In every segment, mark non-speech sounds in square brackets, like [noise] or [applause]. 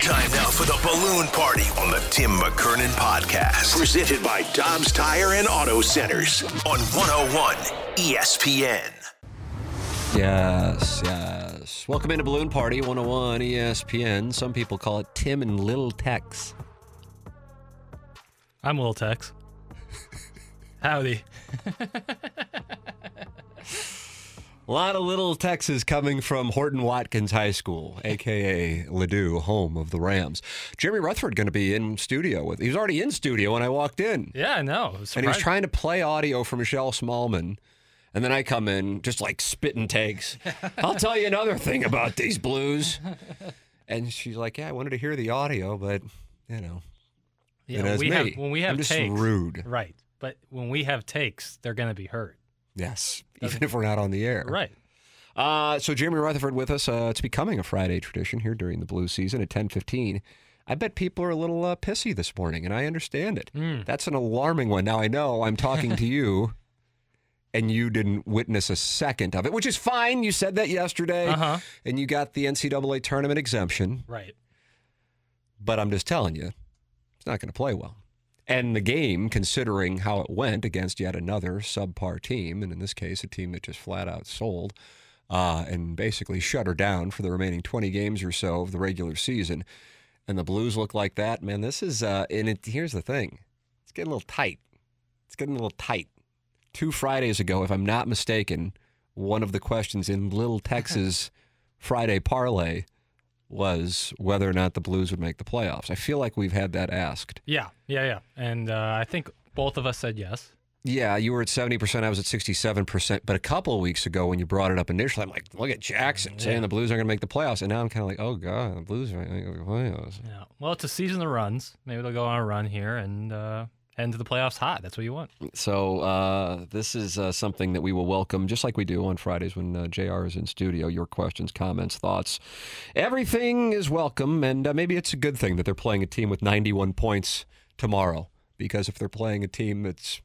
Time now for the balloon party on the Tim McKernan podcast. Presented by Dobbs Tire and Auto Centers on 101 ESPN. Yes, yes. Welcome into Balloon Party 101 ESPN. Some people call it Tim and Little Tex. I'm Lil Tex. Howdy. [laughs] A lot of little Texas coming from Horton Watkins High School, aka Ladue, home of the Rams. Jeremy Rutherford going to be in studio with. He was already in studio when I walked in. Yeah, I know. And he was trying to play audio for Michelle Smallman. And then I come in just like spitting takes. [laughs] I'll tell you another thing about these blues. And she's like, Yeah, I wanted to hear the audio, but you know. Yeah, we me. have when we have I'm just takes, rude. right? But when we have takes, they're going to be heard, Yes. Even if we're not on the air. right? Uh, so Jeremy Rutherford with us. Uh, it's becoming a Friday tradition here during the blue season at 10:15. I bet people are a little uh, pissy this morning, and I understand it. Mm. That's an alarming one. Now I know I'm talking to [laughs] you, and you didn't witness a second of it, which is fine. You said that yesterday, Uh-huh. and you got the NCAA tournament exemption. Right. But I'm just telling you, it's not going to play well. And the game, considering how it went against yet another subpar team, and in this case, a team that just flat out sold uh, and basically shut her down for the remaining 20 games or so of the regular season, and the Blues look like that, man, this is, uh, and it, here's the thing it's getting a little tight. It's getting a little tight. Two Fridays ago, if I'm not mistaken, one of the questions in Little [laughs] Texas Friday parlay was whether or not the Blues would make the playoffs. I feel like we've had that asked. Yeah, yeah, yeah. And uh, I think both of us said yes. Yeah, you were at 70%, I was at 67%. But a couple of weeks ago when you brought it up initially, I'm like, look at Jackson saying the Blues aren't going to make the playoffs. And now I'm kind of like, oh, God, the Blues are going to make the playoffs. Yeah. Well, it's a season of runs. Maybe they'll go on a run here and uh, into the playoffs hot. That's what you want. So uh, this is uh, something that we will welcome, just like we do on Fridays when uh, JR is in studio. Your questions, comments, thoughts, everything is welcome. And uh, maybe it's a good thing that they're playing a team with 91 points tomorrow, because if they're playing a team that's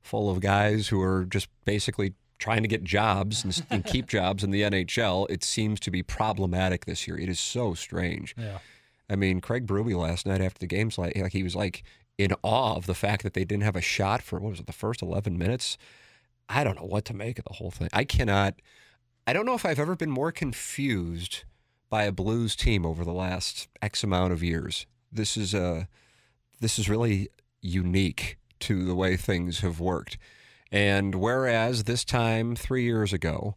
full of guys who are just basically trying to get jobs and, [laughs] and keep jobs in the NHL, it seems to be problematic this year. It is so strange. Yeah. I mean, Craig Berube last night after the game's like, like he was like in awe of the fact that they didn't have a shot for what was it, the first eleven minutes. I don't know what to make of the whole thing. I cannot. I don't know if I've ever been more confused by a Blues team over the last X amount of years. This is a. This is really unique to the way things have worked. And whereas this time three years ago,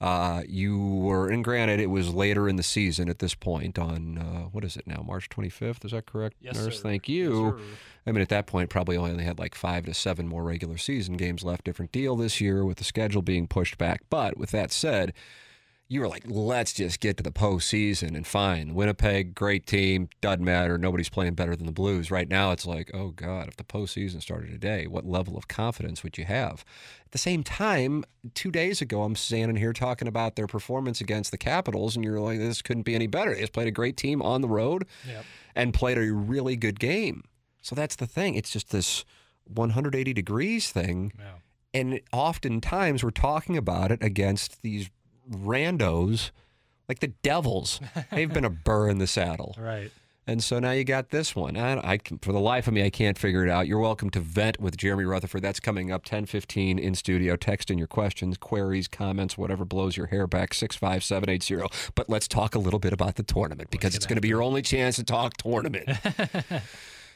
uh, you were, and granted, it was later in the season at this point on, uh, what is it now, March 25th? Is that correct, Yes, Nurse? sir. Thank you. Yes. I mean, at that point, probably only had like five to seven more regular season games left. Different deal this year with the schedule being pushed back. But with that said, you were like, let's just get to the postseason and fine. Winnipeg, great team, doesn't matter. Nobody's playing better than the Blues. Right now, it's like, oh God, if the postseason started today, what level of confidence would you have? At the same time, two days ago, I'm standing here talking about their performance against the Capitals, and you're like, this couldn't be any better. They just played a great team on the road Yep. and played a really good game. So that's the thing. It's just this 180 degrees thing. Yeah. And oftentimes we're talking about it against these randos like the Devils. They've been a [laughs] burr in the saddle. Right. And so now you got this one. I, I can, for the life of me, I can't figure it out. You're welcome to vent with Jeremy Rutherford. That's coming up 10:15 in studio. Text in your questions, queries, comments, whatever blows your hair back. Six five seven eight zero. But let's talk a little bit about the tournament because it's going to be your only chance to talk tournament. [laughs]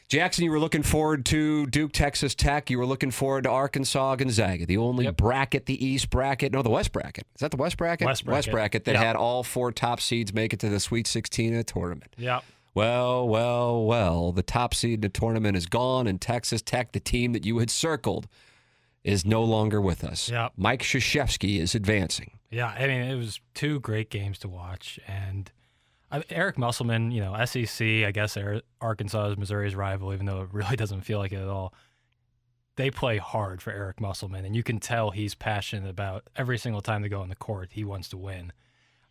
Jackson, you were looking forward to Duke, Texas Tech. You were looking forward to Arkansas, Gonzaga. The only Yep. bracket, the East bracket, no, the West bracket. Is that the West bracket? West bracket. that Yeah. had all four top seeds make it to the Sweet 16 in a tournament. Yeah. Well, well, well. The top seed in the tournament is gone, and Texas Tech, the team that you had circled, is no longer with us. Yep. Mike Krzyzewski is advancing. Yeah, I mean, it was two great games to watch, and Eric Musselman, you know, SEC, I guess Arkansas is Missouri's rival, even though it really [laughs] doesn't feel like it at all. They play hard for Eric Musselman, and you can tell he's passionate about every single time they go on the court. He wants to win,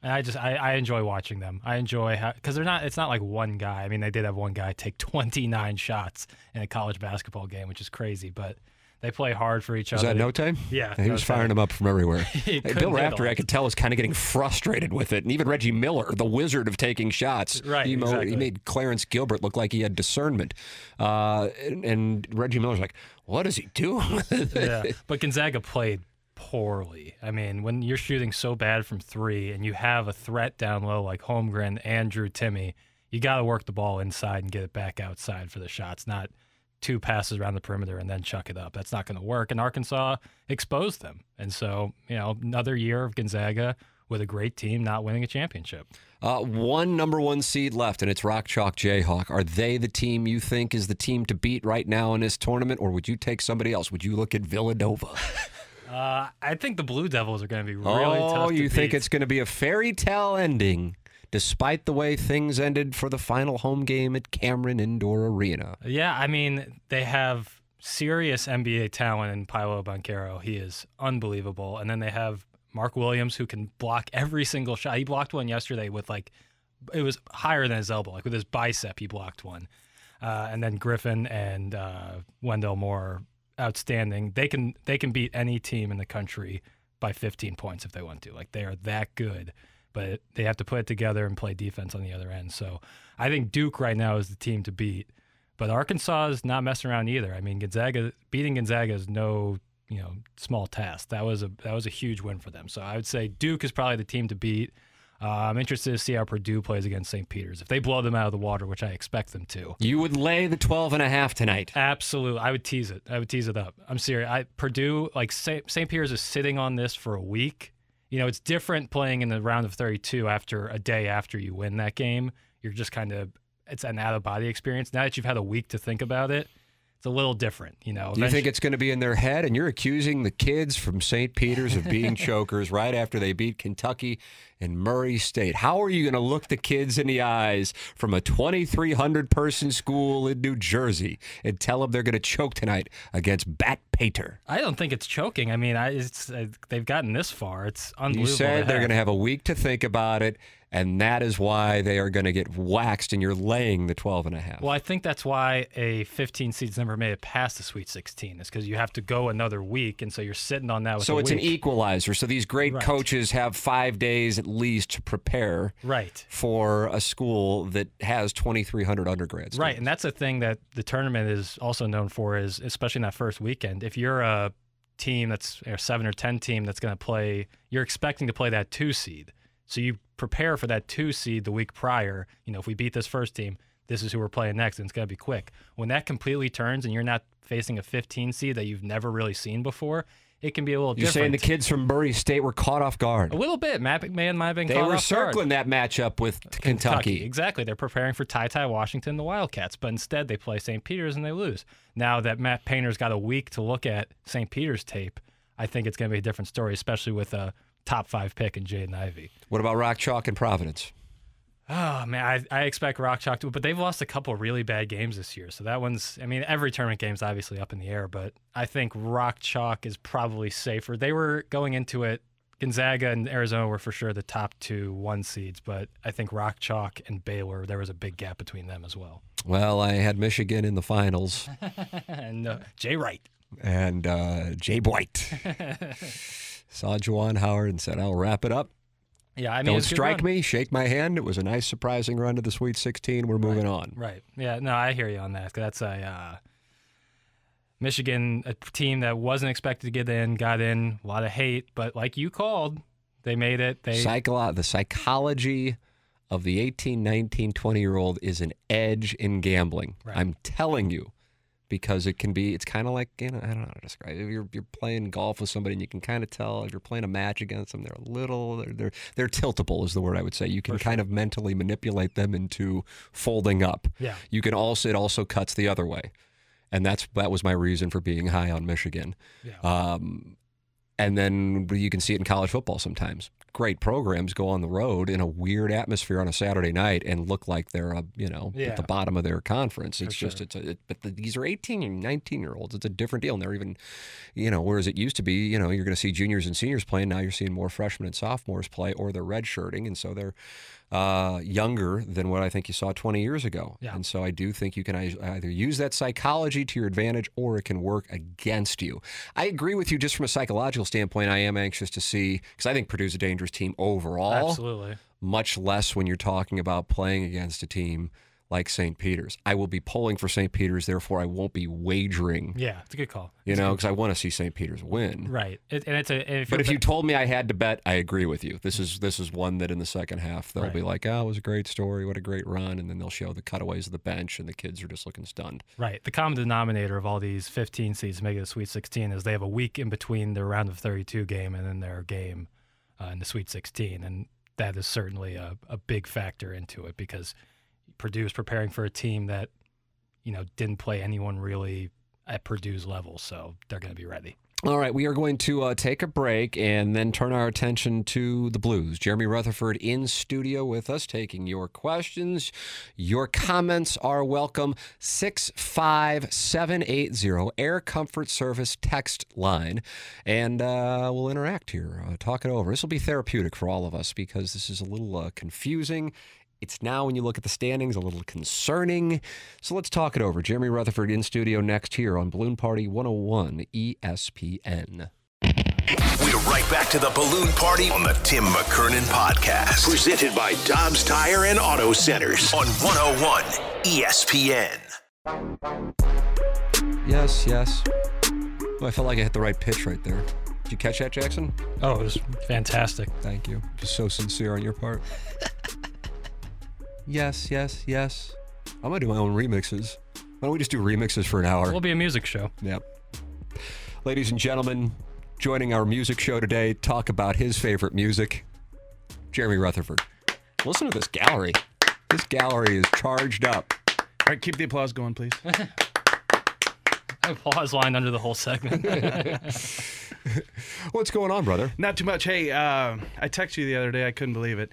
and I just I, I enjoy watching them. I enjoy because they're not. It's not like one guy. I mean, they did have one guy take [laughs] 29 shots in a college basketball game, which is crazy, but. They play hard for each Was other. that no time? Yeah, He no was firing them up from everywhere. [laughs] Bill Raftery. I could tell, was kind of getting frustrated with it. And even Reggie Miller, the wizard of taking shots, Right, he, exactly. he made Clarence Gilbert look like he had discernment. Uh, and, and Reggie Miller's like, what is he doing? yeah, [laughs] but Gonzaga played poorly. I mean, when you're shooting so bad from three and you have a threat down low like Holmgren and Drew Timme, you got to work the ball inside and get it back outside for the shots, not two passes around the perimeter and then chuck it up. That's not going to work. And Arkansas exposed them. And so, you know, another year of Gonzaga with a great team not winning a championship. Uh, one number one seed left, and it's Rock Chalk Jayhawk. Are they the team you think is the team to beat right now in this tournament, or would you take somebody else? Would you look at Villanova? [laughs] Uh, I think the Blue Devils are going to be really oh, tough to you think beat. it's going to be a fairy tale ending, despite the way things ended for the final home game at Cameron Indoor Arena. Yeah, I mean, they have serious NBA talent in Paolo Banchero. He is unbelievable. And then they have Mark Williams, who can block every single shot. He blocked one yesterday with like, it was higher than his elbow. Like with his bicep, he blocked one. Uh, and then Griffin and uh, Wendell Moore, outstanding. They can they can beat any team in the country by 15 points if they want to. Like they are that good, but they have to put it together and play defense on the other end. So I think Duke right now is the team to beat. But Arkansas is not messing around either. I mean, Gonzaga beating Gonzaga is no you know small task. That was a that was a huge win for them. So I would say Duke is probably the team to beat. Uh, I'm interested to see how Purdue plays against St. Peter's. If they blow them out of the water, which I expect them to, You would lay the 12 and a half tonight. Absolutely, I would tease it. I would tease it up. I'm serious. I Purdue, like St. St. Peter's, is sitting on this for a week. You know, it's different playing in the round of 32 after a day after you win that game. You're just kind of it's an out of body experience. Now that you've had a week to think about it, it's a little different. You know, Do you think it's going to be in their head? And you're accusing the kids from St. Peter's of being [laughs] chokers right after they beat Kentucky and Murray State. How are you going to look the kids in the eyes from a 2,300 person school in New Jersey and tell them they're going to choke tonight against Matt Painter? I don't think it's choking. I mean, I, it's uh, they've gotten this far. It's unbelievable. You said they're going to have a week to think about it, and that is why they are going to get waxed, and you're laying the 12 and a half. Well, I think that's why a 15 seeds never made it past the Sweet 16 is because you have to go another week, and so you're sitting on that. With So it's an equalizer. So these great Right. coaches have five days at least to prepare right. for a school that has 2,300 undergrads. Right, and that's a thing that the tournament is also known for is especially in that first weekend. If you're a team that's a seven or ten team that's going to play, you're expecting to play that two seed. So you prepare for that two seed the week prior. You know, if we beat this first team, this is who we're playing next, and it's going to be quick. When that completely turns and you're not facing a 15 seed that you've never really seen before, it can be a little You're saying the kids from Murray State were caught off guard. a little bit. Matt McMahon might have been They caught were off guard. circling that matchup with uh, Kentucky. Exactly. They're preparing for Ty Ty Washington, the Wildcats, but instead they play St. Peter's and they lose. Now that Matt Painter's got a week to look at St. Peter's tape, I think it's going to be a different story, especially with a top five pick in Jaden Ivey. What about Rock Chalk and Providence? Oh man, I, I expect Rock Chalk to, but they've lost a couple really bad games this year. So that one's, I mean, every tournament game's obviously up in the air, but I think Rock Chalk is probably safer. They were going into it. Gonzaga and Arizona were for sure the top two one seeds, but I think Rock Chalk and Baylor, there was a big gap between them as well. Well, I had Michigan in the finals [laughs] and uh, Jay Wright. and uh, Jay White. [laughs] Saw Juwan Howard and said, I'll wrap it up. Yeah, I mean, Don't it's a good strike me, shake my hand. It was a nice, surprising run to the Sweet 16. We're moving on. Right. Yeah. No, I hear you on that. That's a uh, Michigan, a team that wasn't expected to get in, got in. A lot of hate, but like you called, they made it. They Psycholo- the psychology of the 18, 19, 20 year old is an edge in gambling. Right. I'm telling you, because it can be. It's kind of like you know I don't know how to describe it. If you're you're playing golf with somebody and you can kind of tell if you're playing a match against them, they're a little they're they're, they're tiltable is the word I would say. You can kind of mentally manipulate them into folding up. Yeah. You can also it also cuts the other way, and that's that was my reason for being high on Michigan. Yeah. Um, and then you can see it in college football sometimes. Great programs go on the road in a weird atmosphere on a Saturday night and look like they're a, you know Yeah. at the bottom of their conference. It's just it's a, it, but the, these are 18 and 19 year olds. It's a different deal. And they're even, you know, whereas it used to be, you know, you're going to see juniors and seniors playing. Now you're seeing more freshmen and sophomores play, or they're redshirting, and so they're uh, younger than what I think you saw 20 years ago. Yeah. And so I do think you can either use that psychology to your advantage or it can work against you. I agree with you just from a psychological standpoint. I am anxious to see, because I think Purdue's a dangerous team overall, Absolutely. much less when you're talking about playing against a team like St. Peter's. I will be pulling for St. Peter's, therefore, I won't be wagering, Yeah, it's a good call. you It's know, because I want to see St. Peter's win. right. It, and it's a. and If But if you told me I had to bet, I agree with you. This is this is one that in the second half they'll be like, "Oh, it was a great story, what a great run," and then they'll show the cutaways of the bench, and the kids are just looking stunned. Right. The common denominator of all these 15 seeds making the Sweet 16 is they have a week in between their round of 32 game and then their game uh, in the Sweet 16. And that is certainly a, a big factor into it because Purdue is preparing for a team that, you know, didn't play anyone really at Purdue's level. So they're going to be ready. All right, we are going to uh, take a break and then turn our attention to the Blues. Jeremy Rutherford in studio with us, taking your questions. Your comments are welcome. 65780, Air Comfort Service text line. And uh, we'll interact here, uh, talk it over. This will be therapeutic for all of us because this is a little uh, confusing. It's now, when you look at the standings, a little concerning. So let's talk it over. Jeremy Rutherford in studio next here on Balloon Party 101 ESPN. We're right back to the balloon party on the Tim McKernan podcast. Presented by Dobbs Tire and Auto Centers on 101 ESPN. Yes, yes. Oh, I felt like I hit the right pitch right there. Did you catch that, Jackson? Oh, it was fantastic. Thank you. Just so sincere on your part. [laughs] yes, yes, yes. I'm gonna do my own remixes. Why don't we just do remixes for an hour? It'll be a music show. Yep. Ladies and gentlemen, joining our music show today, talk about his favorite music, Jeremy Rutherford. Listen to this gallery. This gallery is charged up. All right, keep the applause going, please. [laughs] Applause line under the whole segment. [laughs] What's going on, brother? Not too much. Hey, uh, I texted you the other day. I couldn't believe it.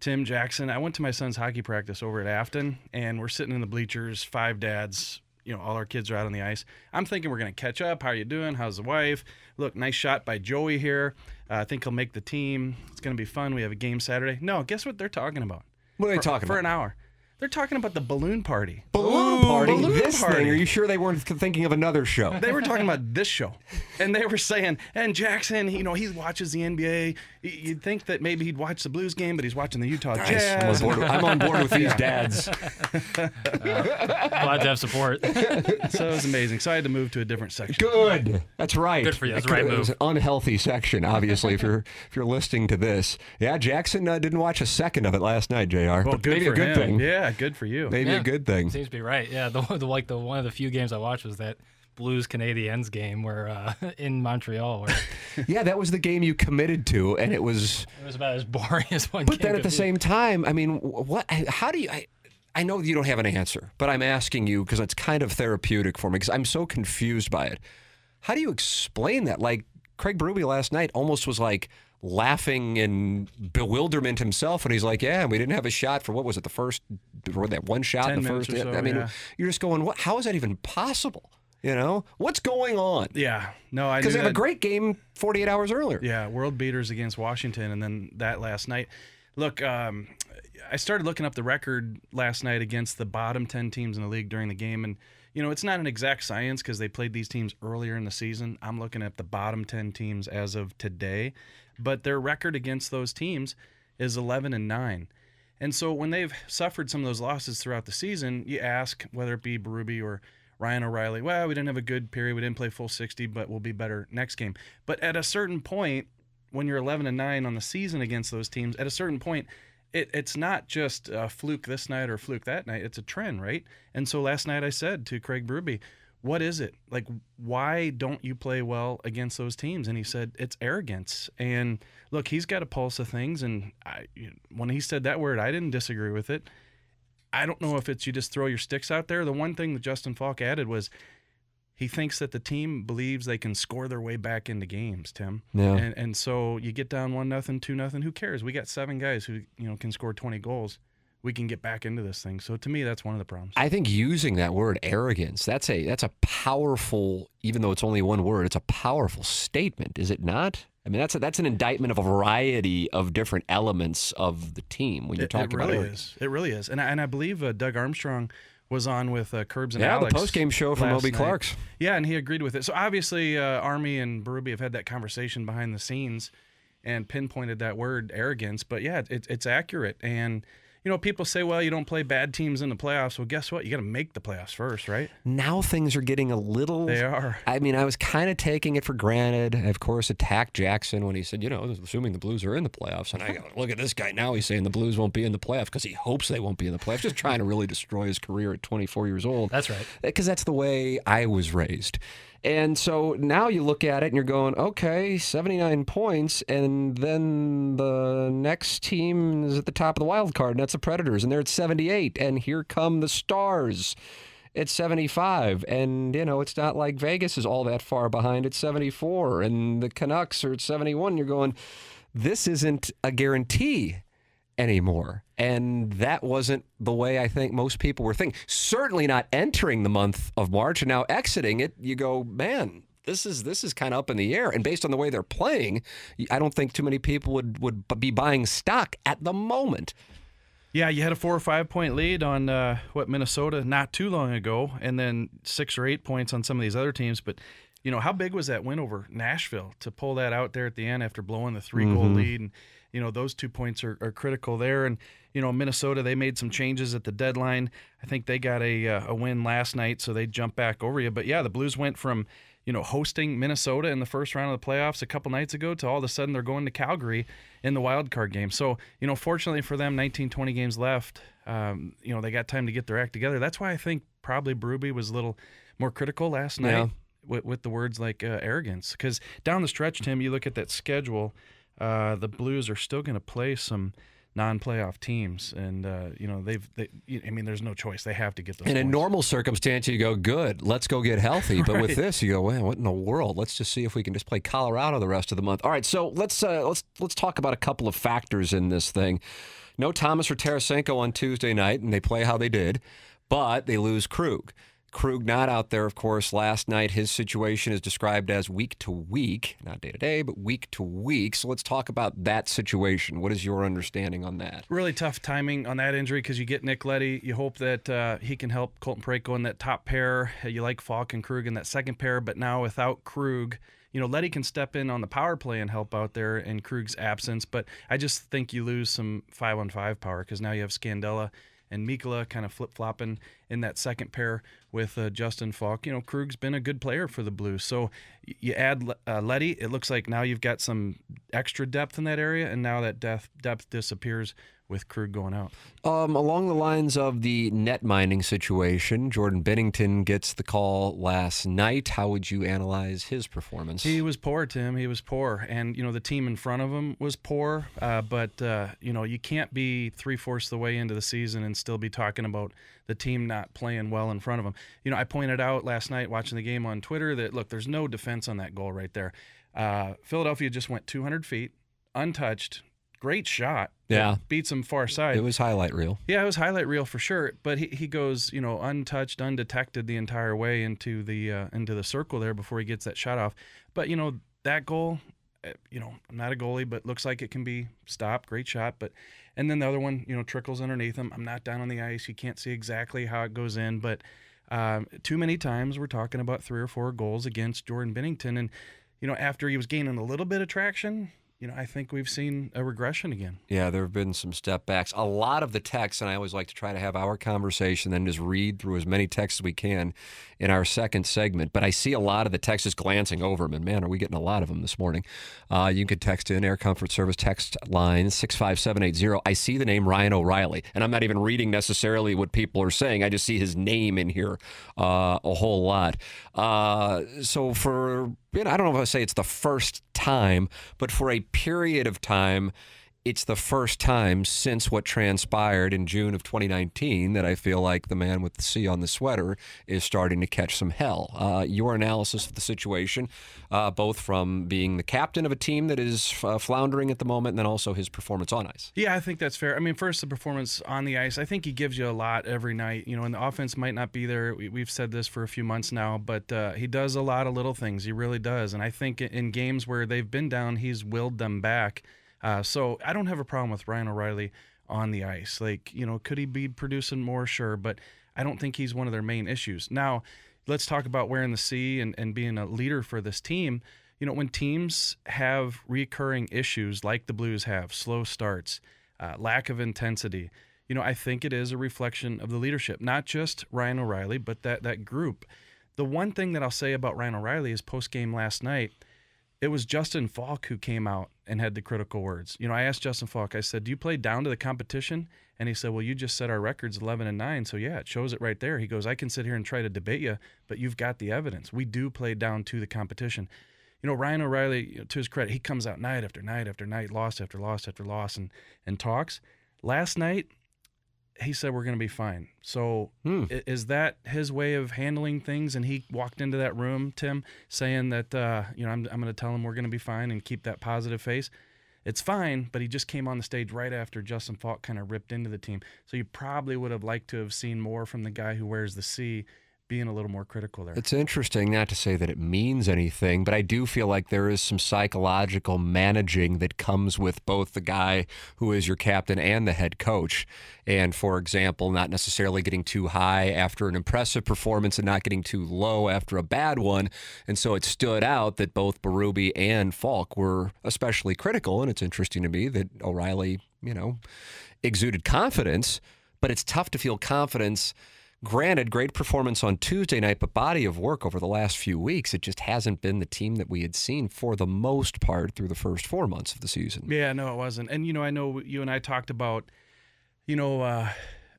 Tim Jackson. I went to my son's hockey practice over at Afton, and we're sitting in the bleachers, five dads. You know, all our kids are out on the ice. I'm thinking we're gonna catch up. How are you doing? How's the wife? Look, nice shot by Joey here. Uh, I think he'll make the team. It's gonna be fun. We have a game Saturday. No, guess what they're talking about? What are they for, talking for about? an hour? They're talking about the balloon party. Balloon party. balloon this party. thing. Are you sure they weren't thinking of another show? They were talking about [laughs] this show, and they were saying, and Jackson, you know, he watches the NBA. You'd think that maybe he'd watch the Blues game, but he's watching the Utah I'm on Jazz. board. I'm on board with these [laughs] dads. [laughs] Glad to have support. so it was amazing. So I had to move to a different section. Good. That's right. Good for you. That's the right It was move. an unhealthy section, obviously. if you're if you're listening to this, yeah, Jackson uh, didn't watch a second of it last night, Jr. Well, but good maybe for a good him. thing. Yeah, good for you. Maybe Yeah. a good thing. Seems to be right. Yeah, the, [laughs] the like the one of the few games I watched was that Blues Canadiens game where uh, [laughs] in Montreal where [laughs] Yeah, that was the game you committed to, and it was. it was about as boring as one. But game then at the be. same time, I mean, what? How do you? I, I know you don't have an answer, but I'm asking you because it's kind of therapeutic for me because I'm so confused by it. How do you explain that? Like Craig Berube last night almost was like laughing in bewilderment himself, and he's like, "Yeah, we didn't have a shot for what was it? The first, or that one shot in the first. so, I mean, yeah. you're just going, "What? How is that even possible? You know, what's going on?" Yeah, no, I Because they have a great game 48 hours earlier. Yeah, world beaters against Washington, and then that last night. Look, um, I started looking up the record last night against the bottom 10 teams in the league during the game. And, you know, it's not an exact science because they played these teams earlier in the season. I'm looking at the bottom 10 teams as of today. But their record against those teams is 11 and 9. And so when they've suffered some of those losses throughout the season, you ask whether it be Berube or Ryan O'Reilly, well, we didn't have a good period. We didn't play full 60, but we'll be better next game. But at a certain point, when you're 11 and 9 on the season against those teams, at a certain point, it, it's not just a fluke this night or fluke that night. It's a trend, right? And so last night I said to Craig Berube, what is it? Like, why don't you play well against those teams? And he said, it's arrogance. And look, he's got a pulse of things. And I, when he said that word, I didn't disagree with it. I don't know if it's you just throw your sticks out there. The one thing that Justin Faulk added was he thinks that the team believes they can score their way back into games, Tim. Yeah. And, and so you get down one nothing, two nothing. Who cares? We got seven guys who you know can score twenty goals. We can get back into this thing. So to me, that's one of the problems. I think using that word arrogance, that's a that's a powerful, even though it's only one word, it's a powerful statement, is it not? I mean, that's a, that's an indictment of a variety of different elements of the team when you're It- talking it really about it. is. It really is. And I, and I believe uh, Doug Armstrong was on with uh, Curbs and Yeah, Alex. the post-game show from Moby. Clark's. Yeah, and he agreed with it. So obviously, uh, Army and Berube have had that conversation behind the scenes and pinpointed that word arrogance. But yeah, it, it's accurate. And you know, people say, well, you don't play bad teams in the playoffs. Well, guess what? You got to make the playoffs first, right? Now things are getting a little. They are. I mean, I was kind of taking it for granted. I, of course, attacked Jackson when he said, you know, assuming the Blues are in the playoffs. And I [laughs] go, look at this guy now. He's saying the Blues won't be in the playoffs because he hopes they won't be in the playoffs. Just trying to really destroy his career at 24 years old. That's right. Uh, because that's the way I was raised. And so now you look at it and you're going, okay, 79 points. And then the next team is at the top of the wild card, and that's the Predators. And they're at 78. And here come the Stars at 75. And, you know, it's not like Vegas is all that far behind at 74. And the Canucks are at 71. You're going, this isn't a guarantee anymore. And that wasn't the way I think most people were thinking. Certainly not entering the month of March and now exiting it, you go, man, this is this is kind of up in the air. And based on the way they're playing, I don't think too many people would would be buying stock at the moment. Yeah, you had a four or five point lead on uh, what Minnesota not too long ago, and then six or eight points on some of these other teams. But you know, how big was that win over Nashville to pull that out there at the end after blowing the 3 goal lead? And you know, those two points are, are critical there. And you know, Minnesota they made some changes at the deadline. I think they got a uh, a win last night, so they jumped back over you. But yeah, the Blues went from you know, hosting Minnesota in the first round of the playoffs a couple nights ago to all of a sudden they're going to Calgary in the wild card game. So, you know, fortunately for them, 19, 20 games left. Um, you know, they got time to get their act together. That's why I think probably Berube was a little more critical last night Yeah. With, with the words like uh, arrogance. Because down the stretch, Tim, you look at that schedule, uh, the Blues are still going to play some non-playoff teams, and uh, you know they've. They, I mean, there's no choice; they have to get those. In a points. normal circumstance, you go, good, let's go get healthy. But with [laughs] this, you go, well, what in the world? Let's just see if we can just play Colorado the rest of the month. All right, so let's uh, let's let's talk about a couple of factors in this thing. No Thomas or Tarasenko on Tuesday night, and they play how they did, but they lose Krug. Krug not out there, of course, last night. His situation is described as week to week, not day to day, but week to week. So let's talk about that situation. What is your understanding on that? Really tough timing on that injury because you get Nick Leddy. You hope that uh, he can help Colton Parayko in that top pair. You like Faulk and Krug in that second pair, but now without Krug, you know, Leddy can step in on the power play and help out there in Krug's absence. But I just think you lose some five on five power because now you have Scandella and Mikkola kind of flip flopping in that second pair with uh, Justin Faulk. You know, Krug's been a good player for the Blues. So you add uh, Leddy, it looks like now you've got some extra depth in that area, and now that depth, depth disappears with Krug going out. Um, along the lines of the net mining situation, Jordan Binnington gets the call last night. How would you analyze his performance? He was poor, Tim. He was poor, and you know the team in front of him was poor. Uh, but uh, you know you can't be three fourths the way into the season and still be talking about the team not playing well in front of him. You know I pointed out last night watching the game on Twitter that look, there's no defense on that goal right there. Uh, Philadelphia just went 200 feet, untouched. Great shot. Yeah. beats him far side. it was highlight reel. Yeah, it was highlight reel for sure. But he, he goes, you know, untouched, undetected the entire way into the uh, into the circle there before he gets that shot off. But you know that goal, uh, you know, I'm not a goalie, but looks like it can be stopped. Great shot, but and then the other one, you know, trickles underneath him. I'm not down on the ice. You can't see exactly how it goes in, but um, too many times we're talking about three or four goals against Jordan Binnington, and you know, after he was gaining a little bit of traction. You know, I think we've seen a regression again. Yeah, there have been some step backs. A lot of the texts, and I always like to try to have our conversation, then just read through as many texts as we can in our second segment. But I see a lot of the texts just glancing over them, and man, are we getting a lot of them this morning. Uh, you can text in Air Comfort Service text line 65780. I see the name Ryan O'Reilly, and I'm not even reading necessarily what people are saying. I just see his name in here uh, a whole lot. Uh, so for I don't know if I say it's the first time, but for a period of time, it's the first time since what transpired in June of 2019 that I feel like the man with the C on the sweater is starting to catch some hell. Uh, your analysis of the situation, uh, both from being the captain of a team that is uh, floundering at the moment and then also his performance on ice. Yeah, I think that's fair. I mean, first, the performance on the ice, I think he gives you a lot every night, you know, and the offense might not be there. We, have said this for a few months now, but uh, he does a lot of little things. He really does. And I think in games where they've been down, he's willed them back. Uh, so I don't have a problem with Ryan O'Reilly on the ice. Like, you know, could he be producing more? Sure, but I don't think he's one of their main issues. Now, let's talk about wearing the C and, and being a leader for this team. You know, when teams have recurring issues like the Blues have, slow starts, uh, lack of intensity, you know, I think it is a reflection of the leadership, not just Ryan O'Reilly, but that that group. The one thing that I'll say about Ryan O'Reilly is post game last night – it was Justin Faulk who came out and had the critical words. You know, I asked Justin Faulk, I said, Do you play down to the competition? And he said, Well, you just set our records 11 and 9. So, yeah, it shows it right there. He goes, I can sit here and try to debate you, but you've got the evidence. We do play down to the competition. You know, Ryan O'Reilly, to his credit, he comes out night after night after night, loss after loss after loss, and, and talks. Last night, he said we're going to be fine. So hmm. is that his way of handling things? And he walked into that room, Tim, saying that uh, you know I'm, I'm going to tell him we're going to be fine and keep that positive face. It's fine, but he just came on the stage right after Justin Faulk kind of ripped into the team. So you probably would have liked to have seen more from the guy who wears the C being a little more critical there. It's interesting, not to say that it means anything, but I do feel like there is some psychological managing that comes with both the guy who is your captain and the head coach. And for example, not necessarily getting too high after an impressive performance and not getting too low after a bad one. And so it stood out that both Berube and Faulk were especially critical. And it's interesting to me that O'Reilly, you know, exuded confidence, but it's tough to feel confidence Granted, great performance on Tuesday night, but body of work over the last few weeks, it just hasn't been the team that we had seen for the most part through the first four months of the season. Yeah, no, it wasn't. And, you know, I know you and I talked about, you know, uh,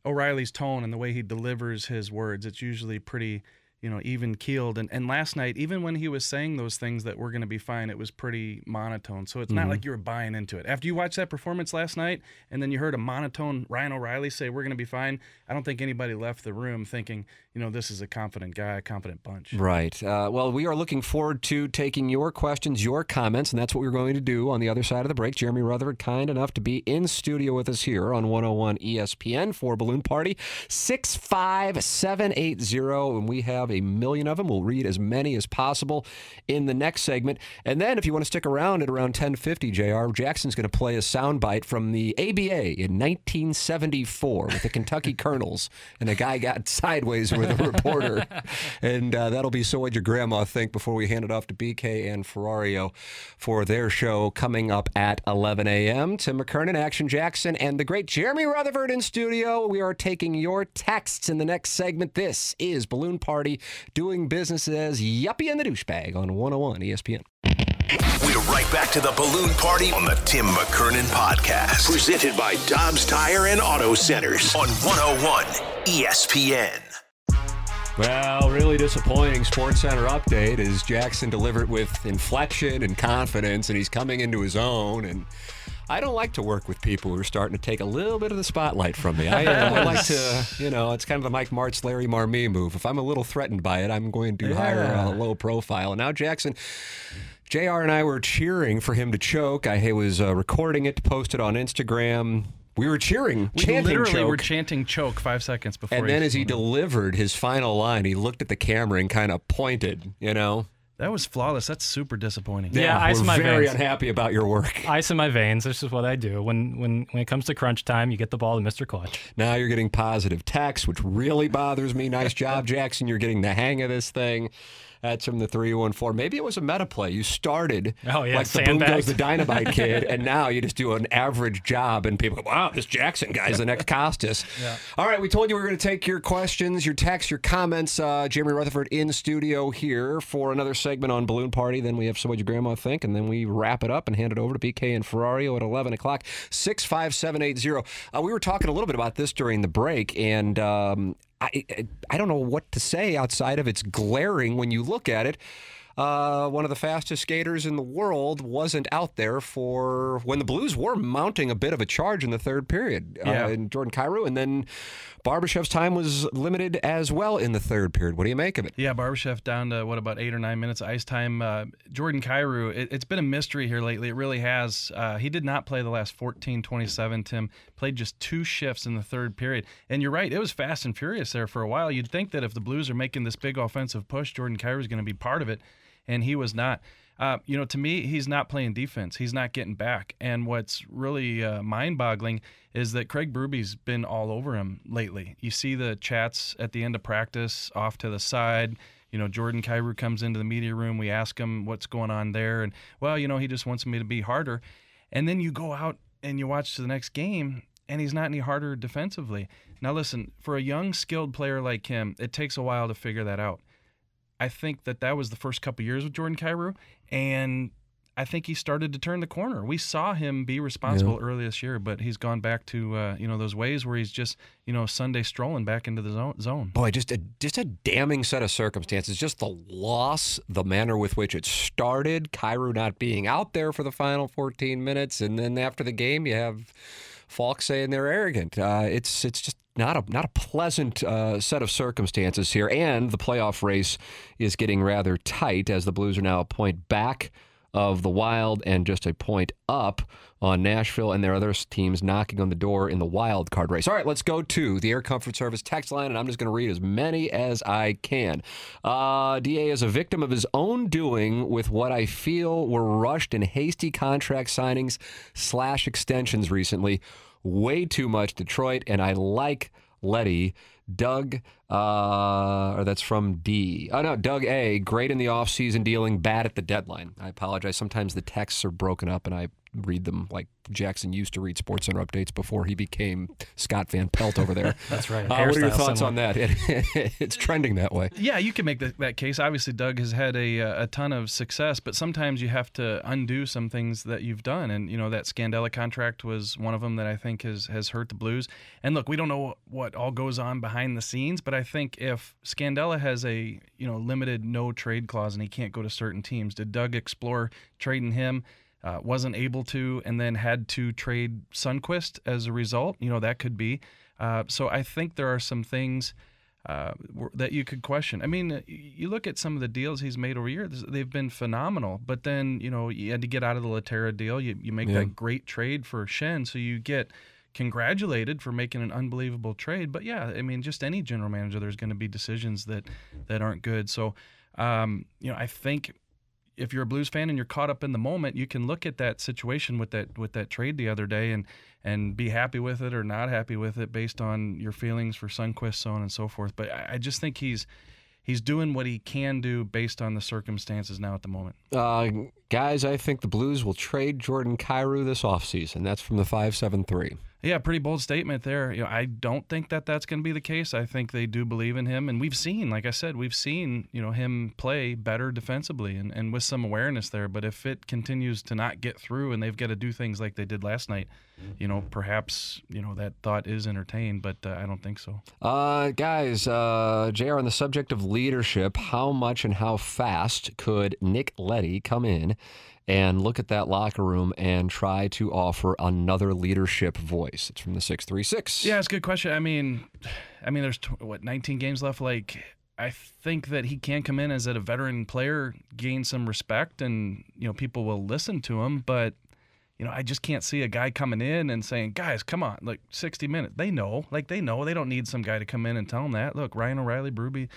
O'Reilly's tone and the way he delivers his words. It's usually pretty you know, even keeled. And, and last night, even when he was saying those things that we're going to be fine, it was pretty monotone. So it's mm-hmm. not like you were buying into it. After you watched that performance last night and then you heard a monotone Ryan O'Reilly say, we're going to be fine, I don't think anybody left the room thinking, you know, this is a confident guy, a confident bunch. Right. Uh, well, we are looking forward to taking your questions, your comments, and that's what we're going to do on the other side of the break. Jeremy Rutherford, kind enough to be in studio with us here on 101 ESPN for Balloon Party 65780. And we have a million of them. We'll read as many as possible in the next segment. And then if you want to stick around at around 1050, JR, Jackson's going to play a soundbite from the ABA in 1974 with the Kentucky [laughs] Colonels. And a guy got sideways with a reporter. [laughs] and uh, that'll be So What'd Your Grandma Think before we hand it off to BK and Ferrario for their show coming up at 11 a.m. Tim McKernan, Action Jackson, and the great Jeremy Rutherford in studio. We are taking your texts in the next segment. This is Balloon Party doing business as Yuppie and the Douchebag on 101 ESPN. We're right back to the balloon party on the Tim McKernan podcast, presented by Dobbs Tire and Auto Centers on 101 ESPN. Well, really disappointing Sports Center update as Jackson delivered with inflection and confidence, and he's coming into his own and I don't like to work with people who are starting to take a little bit of the spotlight from me. I, uh, I like to, [laughs] you know, it's kind of the Mike Martz, Larry Marmie move. If I'm a little threatened by it, I'm going to yeah. hire a low profile. And now Jackson. JR and I were cheering for him to choke. I was uh, recording it to post it on Instagram. We were cheering, we chanting literally choke. were chanting choke five seconds before. And then as he delivered his final line, he looked at the camera and kind of pointed, you know. That was flawless. That's super disappointing. Yeah, ice we're in my very veins. unhappy about your work. [laughs] Ice in my veins. This is what I do. When when when it comes to crunch time, you get the ball to Mr. Clutch. Now you're getting positive text, which really bothers me. Nice job, [laughs] Jackson. You're getting the hang of this thing. That's from the 314. Maybe it was a meta play. You started Oh, yeah, like the boom goes the dynamite [laughs] kid, and now you just do an average job, and people go, wow, this Jackson guy's the next Costas. [laughs] All right, we told you we were going to take your questions, your texts, your comments. Uh, Jeremy Rutherford in studio here for another segment on Balloon Party. Then we have So What'd Your Grandma Think, and then we wrap it up and hand it over to BK and Ferrario at 11 o'clock. 65780. Uh, we were talking a little bit about this during the break, and um, I, I- don't know what to say outside of it's glaring when you look at it. Uh, one of the fastest skaters in the world wasn't out there for when the Blues were mounting a bit of a charge in the third period. Yeah. Uh, in Jordan Kyrou, and then Barbashev's time was limited as well in the third period. What do you make of it? Yeah, Barbashev down to what about eight or nine minutes of ice time. Uh, Jordan Kyrou, it, it's been a mystery here lately. It really has. Uh, he did not play the last 14, 27. Tim played just two shifts in the third period. And you're right, it was fast and furious there for a while. You'd think that if the Blues are making this big offensive push, Jordan Kyrou is going to be part of it, and he was not. Uh, you know, to me, he's not playing defense. He's not getting back. And what's really uh, mind-boggling is that Craig Berube's been all over him lately. You see the chats at the end of practice, off to the side. You know, Jordan Kyrou comes into the media room. We ask him what's going on there, and well, you know, he just wants me to be harder. And then you go out and you watch the next game, and he's not any harder defensively. Now, listen, for a young, skilled player like him, it takes a while to figure that out. I think that that was the first couple years with Jordan Kyrou, and I think he started to turn the corner. We saw him be responsible early this year, but he's gone back to uh, you know those ways where he's just you know Sunday strolling back into the zone. zone. Boy, just a just a damning set of circumstances. Just the loss, the manner with which it started, Kyrou not being out there for the final 14 minutes, and then after the game, you have Faulk saying they're arrogant. Uh, it's it's just not a not a pleasant uh, set of circumstances here, and the playoff race is getting rather tight as the Blues are now a point back of the Wild and just a point up on Nashville, and their other teams knocking on the door in the wild card race. All right, let's go to the Air Comfort Service text line, and I'm just going to read as many as I can. Uh, DA is a victim of his own doing with what I feel were rushed and hasty contract signings slash extensions recently. Way too much Detroit, and I like Leddy. Doug, uh, or that's from D. Oh, no, Doug A. Great in the offseason dealing, bad at the deadline. I apologize. Sometimes the texts are broken up and I read them like Jackson used to read Sports Center updates before he became Scott Van Pelt over there. [laughs] That's right. Uh, what are your thoughts similar. on that? It, [laughs] it's trending that way. Yeah, you can make that, that case. Obviously, Doug has had a, uh, a ton of success, but sometimes you have to undo some things that you've done. And, you know, that Scandella contract was one of them that I think has, has hurt the Blues. And look, we don't know what all goes on behind the scenes, but I think if Scandella has a, you know, limited no trade clause and he can't go to certain teams, did Doug explore trading him? Uh, wasn't able to, and then had to trade Sundqvist as a result. You know, that could be. Uh, so I think there are some things uh, that you could question. I mean, you look at some of the deals he's made over years; they've been phenomenal. But then, you know, you had to get out of the Lehtera deal. You you make Yeah. that great trade for Schenn, so you get congratulated for making an unbelievable trade. But yeah, I mean, just any general manager, there's going to be decisions that that aren't good. So, um, you know, I think if you're a Blues fan and you're caught up in the moment, you can look at that situation with that with that trade the other day and and be happy with it or not happy with it based on your feelings for Sundqvist, so on and so forth. But I, I just think he's he's doing what he can do based on the circumstances now at the moment. Uh, guys, I think the Blues will trade Jordan Kyrou this offseason. That's from the 573. Yeah, pretty bold statement there. You know, I don't think that that's going to be the case. I think they do believe in him, and we've seen, like I said, we've seen you know him play better defensively and, and with some awareness there. But if it continues to not get through, and they've got to do things like they did last night, you know, perhaps you know that thought is entertained, but uh, I don't think so. Uh, guys, uh, JR, on the subject of leadership, how much and how fast could Nick Leddy come in and look at that locker room and try to offer another leadership voice? It's from the 636. Yeah, it's a good question. I mean, I mean, there's what 19 games left. Like, I think that he can come in as a veteran player, gain some respect, and you know, people will listen to him. But you know, I just can't see a guy coming in and saying, "Guys, come on, like 60 minutes." They know, like they know, they don't need some guy to come in and tell them that. Look, Ryan O'Reilly, Berube,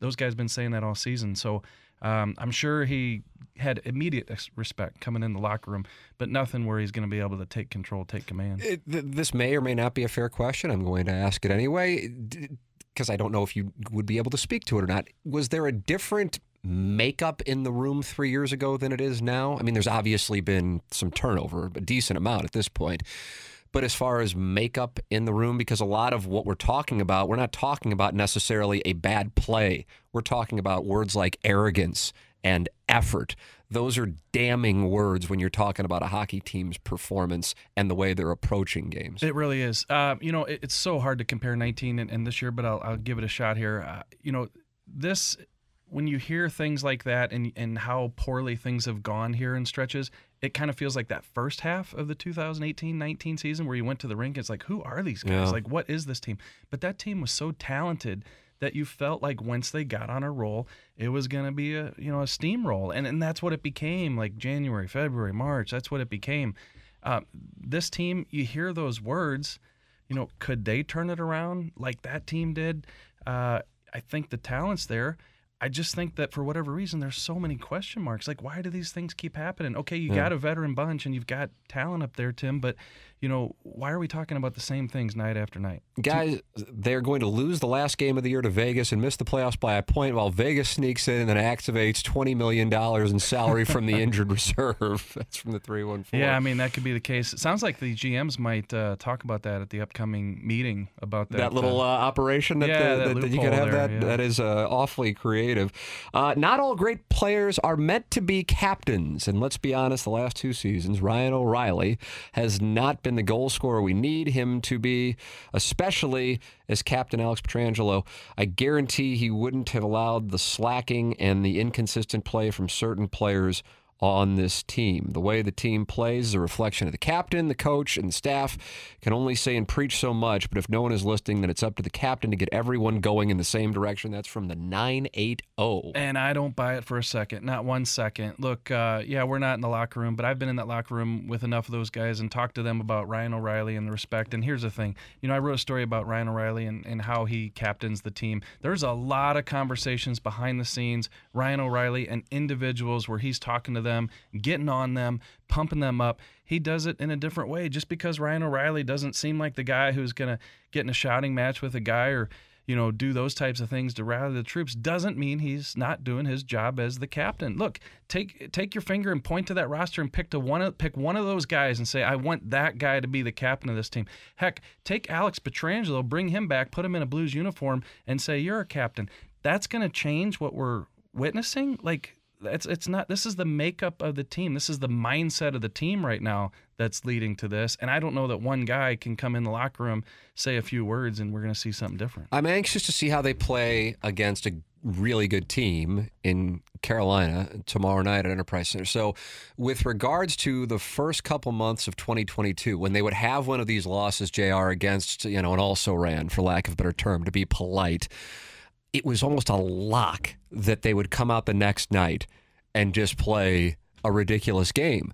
those guys been saying that all season. So Um, I'm sure he had immediate respect coming in the locker room, but nothing where he's going to be able to take control, take command. It, th- this may or may not be a fair question. I'm going to ask it anyway because I don't know if you would be able to speak to it or not. Was there a different makeup in the room three years ago than it is now? I mean, there's obviously been some turnover, a decent amount at this point. But as far as makeup in the room, because a lot of what we're talking about, we're not talking about necessarily a bad play. We're talking about words like arrogance and effort. Those are damning words when you're talking about a hockey team's performance and the way they're approaching games. It really is. Uh, you know, it, it's so hard to compare 19 and, and this year, but I'll, I'll, give it a shot here. Uh, you know, this when you hear things like that and and how poorly things have gone here in stretches, it kind of feels like that first half of the 2018-19 season where you went to the rink. It's like, who are these guys? Yeah. Like, what is this team? But that team was so talented that you felt like once they got on a roll, it was going to be a you know a steamroll, and and that's what it became. Like January, February, March, that's what it became. Uh, this team, you hear those words, you know, could they turn it around like that team did? Uh, I think the talent's there. I just think that for whatever reason, there's so many question marks. Like, why do these things keep happening? Okay, you Yeah. got a veteran bunch and you've got talent up there, Tim, but you know, why are we talking about the same things night after night? Guys, they're going to lose the last game of the year to Vegas and miss the playoffs by a point while Vegas sneaks in and then activates $20 million in salary from the [laughs] injured reserve. [laughs] That's from the 314. Yeah, I mean that could be the case. It sounds like the GMs might uh, talk about that at the upcoming meeting about that. that little uh, operation that, yeah, the, that that, that you could have there, that yeah. that is uh, awfully creative. Uh, not all great players are meant to be captains, and let's be honest, the last two seasons, Ryan O'Reilly has not been the goal scorer we need him to be, especially as Captain Alex Pietrangelo. I guarantee he wouldn't have allowed the slacking and the inconsistent play from certain players on this team. The way the team plays is a reflection of the captain, the coach, and the staff. Can only say and preach so much, but if no one is listening, then it's up to the captain to get everyone going in the same direction. That's from the 980. And I don't buy it for a second, not one second. Look, uh, yeah, we're not in the locker room, but I've been in that locker room with enough of those guys and talked to them about Ryan O'Reilly and the respect. And here's the thing you know, I wrote a story about Ryan O'Reilly and, and how he captains the team. There's a lot of conversations behind the scenes, Ryan O'Reilly and individuals where he's talking to them, getting on them, pumping them up. He does it in a different way. Just because Ryan O'Reilly doesn't seem like the guy who's going to get in a shouting match with a guy or you know, do those types of things to rally the troops doesn't mean he's not doing his job as the captain. Look, take take your finger and point to that roster and pick to one pick one of those guys and say, I want that guy to be the captain of this team. Heck, take Alex Pietrangelo, bring him back, put him in a Blues uniform, and say you're a captain. That's going to change what we're witnessing. Like it's it's not. This is the makeup of the team. This is the mindset of the team right now that's leading to this. And I don't know that one guy can come in the locker room, say a few words, and we're going to see something different. I'm anxious to see how they play against a really good team in Carolina tomorrow night at Enterprise Center. So, with regards to the first couple months of 2022, when they would have one of these losses, JR, against, you know, an also ran, for lack of a better term, to be polite, it was almost a lock that they would come out the next night and just play a ridiculous game.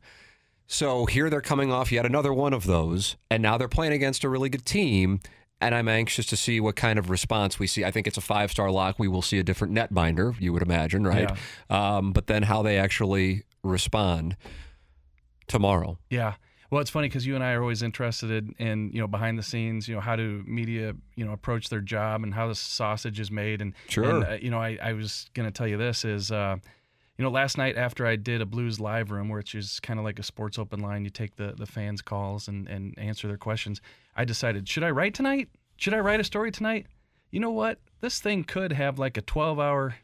So here they're coming off yet another one of those, and now they're playing against a really good team. And I'm anxious to see what kind of response we see. I think it's a five star lock. We will see a different netminder, you would imagine, right? Um, but then how they actually respond tomorrow. Yeah. Well, it's funny because you and I are always interested in, you know, behind the scenes, you know, how do media, you know, approach their job and how the sausage is made. And, Sure. and, uh, you know, I, I was going to tell you this is, uh, you know, last night after I did a blues live room, which is kind of like a sports open line, you take the, the fans' calls and, and answer their questions. I decided, should I write tonight? Should I write a story tonight? You know what? This thing could have like a 12 hour,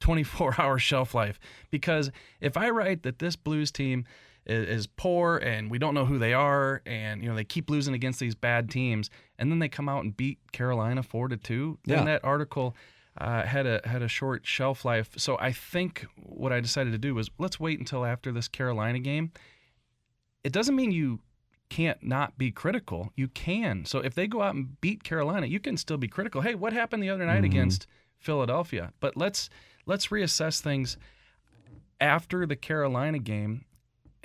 24 hour [laughs] shelf life because if I write that this blues team is, is poor and we don't know who they are and you know they keep losing against these bad teams and then they come out and beat Carolina 4 to 2, then Yeah. that article uh, had a had a short shelf life. So I think what I decided to do was let's wait until after this Carolina game. It doesn't mean you can't not be critical. You can. So if they go out and beat Carolina, you can still be critical. Hey, what happened the other night against Philadelphia? But let's let's reassess things after the Carolina game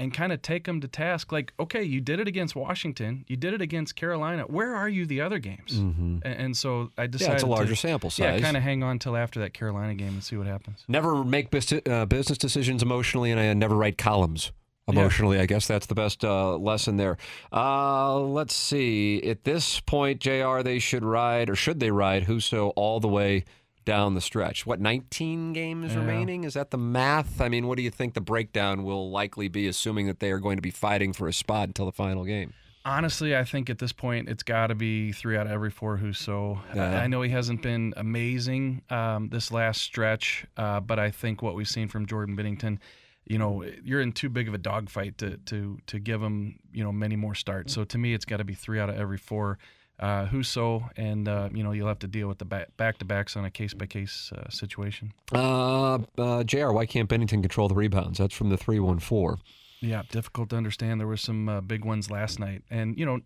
and kind of take them to task. Like, okay, you did it against Washington, you did it against Carolina. Where are you the other games? And, and so I decided Mm-hmm. Yeah, it's a larger to, sample size Yeah, kind of hang on till after that Carolina game and see what happens. Never make bus- uh, business decisions emotionally, and I never write columns emotionally. I guess that's the best uh, lesson there. Uh, let's see. At this point, Jr. They should ride, or should they ride Husso all the way down the stretch? What 19 games Yeah. remaining? Is that the math? I mean, what do you think the breakdown will likely be, assuming that they are going to be fighting for a spot until the final game? Honestly, I think at this point it's got to be three out of every four Husso. Yeah. I know he hasn't been amazing um, this last stretch, uh, but I think what we've seen from Jordan Binnington, you know, you're in too big of a dogfight to to to give him you know many more starts. So to me, it's got to be three out of every four. Uh, Husso, and uh, you know you'll have to deal with the back to backs on a case by case situation. Uh, uh, Jr. Why can't Binnington control the rebounds? That's from the three one four. Yeah, difficult to understand. There were some uh, big ones last night, and you know,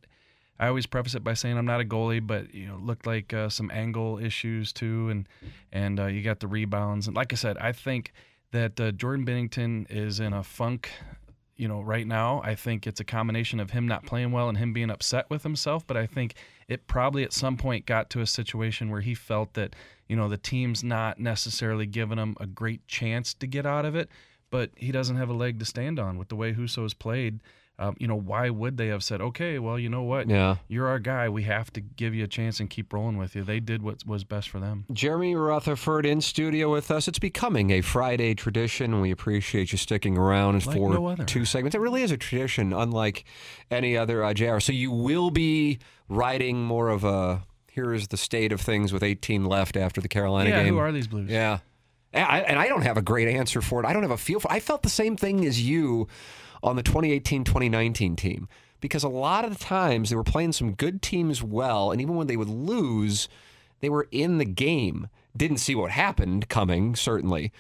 I always preface it by saying I'm not a goalie, but you know, looked like uh, some angle issues too, and and uh, you got the rebounds, and like I said, I think that uh, Jordan Binnington is in a funk. You know, right now, I think it's a combination of him not playing well and him being upset with himself. But I think it probably at some point got to a situation where he felt that you know the team's not necessarily giving him a great chance to get out of it but he doesn't have a leg to stand on with the way Husso's played. Um, you know, why would they have said, okay, well, you know what? Yeah. You're our guy. We have to give you a chance and keep rolling with you. They did what was best for them. Jeremy Rutherford in studio with us. It's becoming a Friday tradition. We appreciate you sticking around Like for no two segments. It really is a tradition, unlike any other uh, JR. So you will be writing more of a here is the state of things with 18 left after the Carolina yeah, game. Yeah, who are these Blues? Yeah. And I, and I don't have a great answer for it. I don't have a feel for it. I felt the same thing as you on the 2018 2019 team because a lot of the times they were playing some good teams well, and even when they would lose, they were in the game. Didn't see what happened coming, certainly.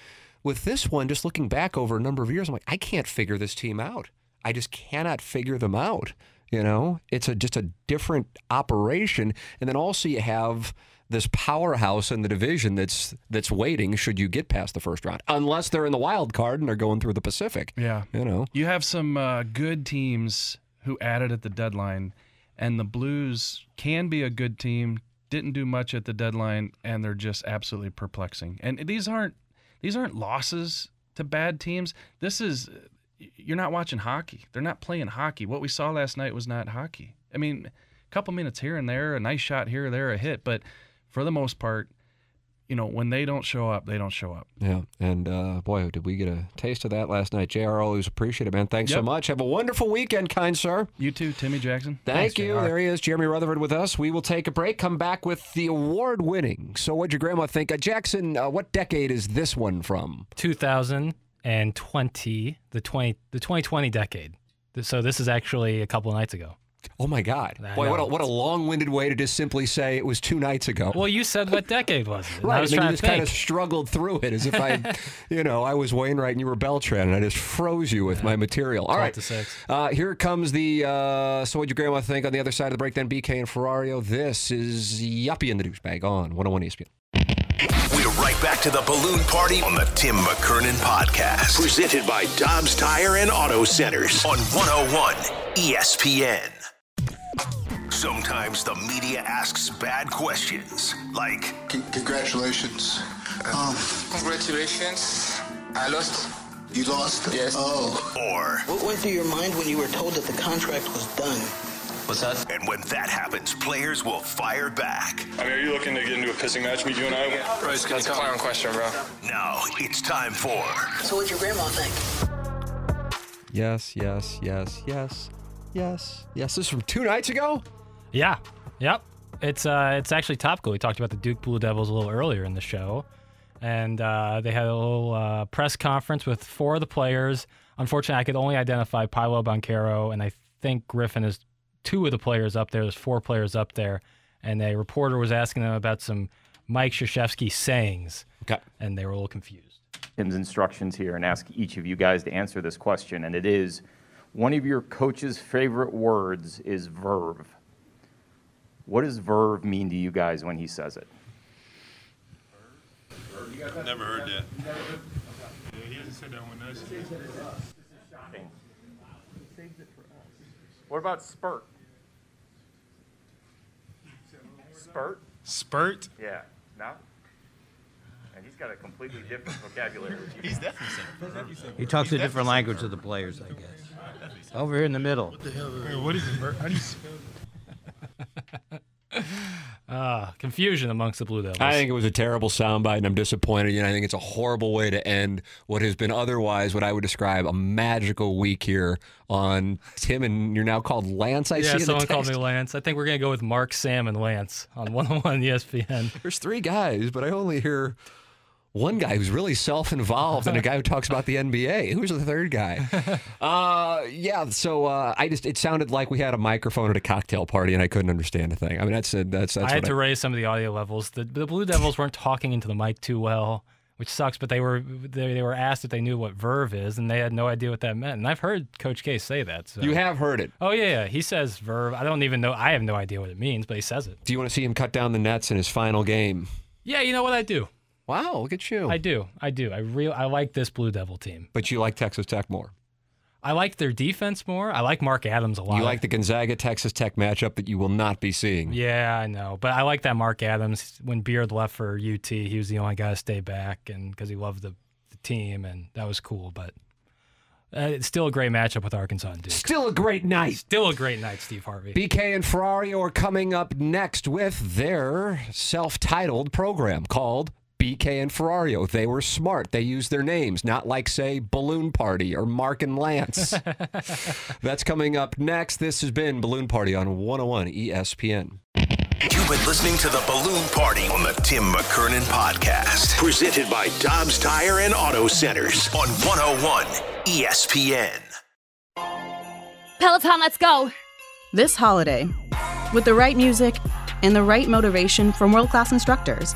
With this one, just looking back over a number of years, I'm like, I can't figure this team out. I just cannot figure them out. You know, it's a just a different operation, and then also you have this powerhouse in the division that's that's waiting should you get past the first round, unless they're in the wild card and they're going through the Pacific. Yeah. You know, You have some uh, good teams who added at the deadline, and the Blues can be a good team. Didn't do much at the deadline, and they're just absolutely perplexing. And these aren't these aren't losses to bad teams. This is you're not watching hockey. They're not playing hockey. What we saw last night was not hockey. I mean, a couple minutes here and there, a nice shot here or there, a hit, but for the most part, you know, when they don't show up, they don't show up. yeah. And uh, boy, did we get a taste of that last night. Jr. Always appreciate it, man. Thanks so much. Have a wonderful weekend, kind sir. You too, Timmy Jackson. Thank you. There he is, Jeremy Rutherford with us. We will take a break, come back with the award winning. So, what'd your grandma think? Uh, Jackson, uh, what decade is this one from? 2020, the 20 the 2020 decade. So this is actually a couple of nights ago. Oh my God! I Boy, what a, what a long-winded way to just simply say it was two nights ago. Well, you said what decade was it? Right, I was and then you just kind of struggled through it as if I, [laughs] you know, I was Wainwright and you were Beltran, and I just froze you with my material. All right. Uh, here comes the. Uh, so, what'd your grandma think on the other side of the break? Then BK and Ferrario. This is Yuppie and the Douchebag on 101 ESPN. We're right back to the balloon party on the Tim McKernan podcast. Presented by Dobbs Tire and Auto Centers on 101 ESPN. Sometimes the media asks bad questions, like, Con- Congratulations. Um, Congratulations. I lost. you lost? Yes. Oh. or, What went through your mind when you were told that the contract was done? What's that? and when that happens, players will fire back. I mean, are you looking to get into a pissing match with you and I? Bro, that's a clown question, bro. Now it's time for So what'd your grandma think? Yes, yes, yes, yes, yes, yes. This is from two nights ago. Yeah. Yep. It's uh it's actually topical. We talked about the Duke Blue Devils a little earlier in the show. And uh, they had a little uh, press conference with four of the players. Unfortunately, I could only identify Paolo Banchero, and I think Griffin is two of the players up there. There's four players up there. And a reporter was asking them about some Mike Krzyzewski sayings, Okay. and they were a little confused. Tim's instructions here and ask each of you guys to answer this question. And it is one of your coach's favorite words is verve. What does verve mean to you guys when he says it? Never heard that. Yeah, he hasn't said that one. Nice. This is shocking. What about spurt? Spurt? Spurt? Yeah. No? And he's got a completely different vocabulary. [laughs] He's definitely saying. He talks a different language to the players, I guess. Over here in the middle. What is it, How do you [laughs] Ah, confusion amongst the Blue Devils. I think it was a terrible soundbite, and I'm disappointed. And I think it's a horrible way to end what has been otherwise what I would describe a magical week here on Tim. And you're now called Lance. I see. yeah, the someone called me. Lance. I think we're gonna go with Mark, Sam, and Lance on [laughs] 101 ESPN. There's three guys, but I only hear one guy who's really self-involved and a guy who talks about the [laughs] NBA. Who's the third guy? [laughs] Uh, yeah. So uh, I just it sounded like we had a microphone at a cocktail party, and I couldn't understand a thing. I mean, that's a, that's that's I had what to raise some of the audio levels. The, the Blue Devils weren't talking into the mic too well, which sucks. But they were they, they were asked if they knew what verve is, and they had no idea what that meant. And I've heard Coach K say that. So. You have heard it. Oh yeah, yeah. He says verve. I don't even know. I have no idea what it means, but he says it. Do you want to see him cut down the nets in his final game? Yeah, you know what I do. Wow, look at you. I do. I do. I real. I like this Blue Devil team. But you like Texas Tech more. I like their defense more. I like Mark Adams a lot. You like the Gonzaga Texas Tech matchup that you will not be seeing. Yeah, I know, but I like that Mark Adams. When Beard left for UT, he was the only guy to stay back, and because he loved the, the team, and that was cool. But uh, it's still a great matchup with Arkansas and Duke. Still a great night. Still a great night, Steve Harvey. BK and Ferrario are coming up next with their self-titled program called BK and Ferrario. They were smart. They used their names, not like, say, Balloon Party or Mark and Lance. [laughs] That's coming up next. This has been Balloon Party on 101 ESPN. You've been listening to the Balloon Party on the Tim McKernan Podcast, presented by Dobbs Tire and Auto Centers on 101 ESPN. Peloton, let's go. This holiday, with the right music and the right motivation from world class instructors,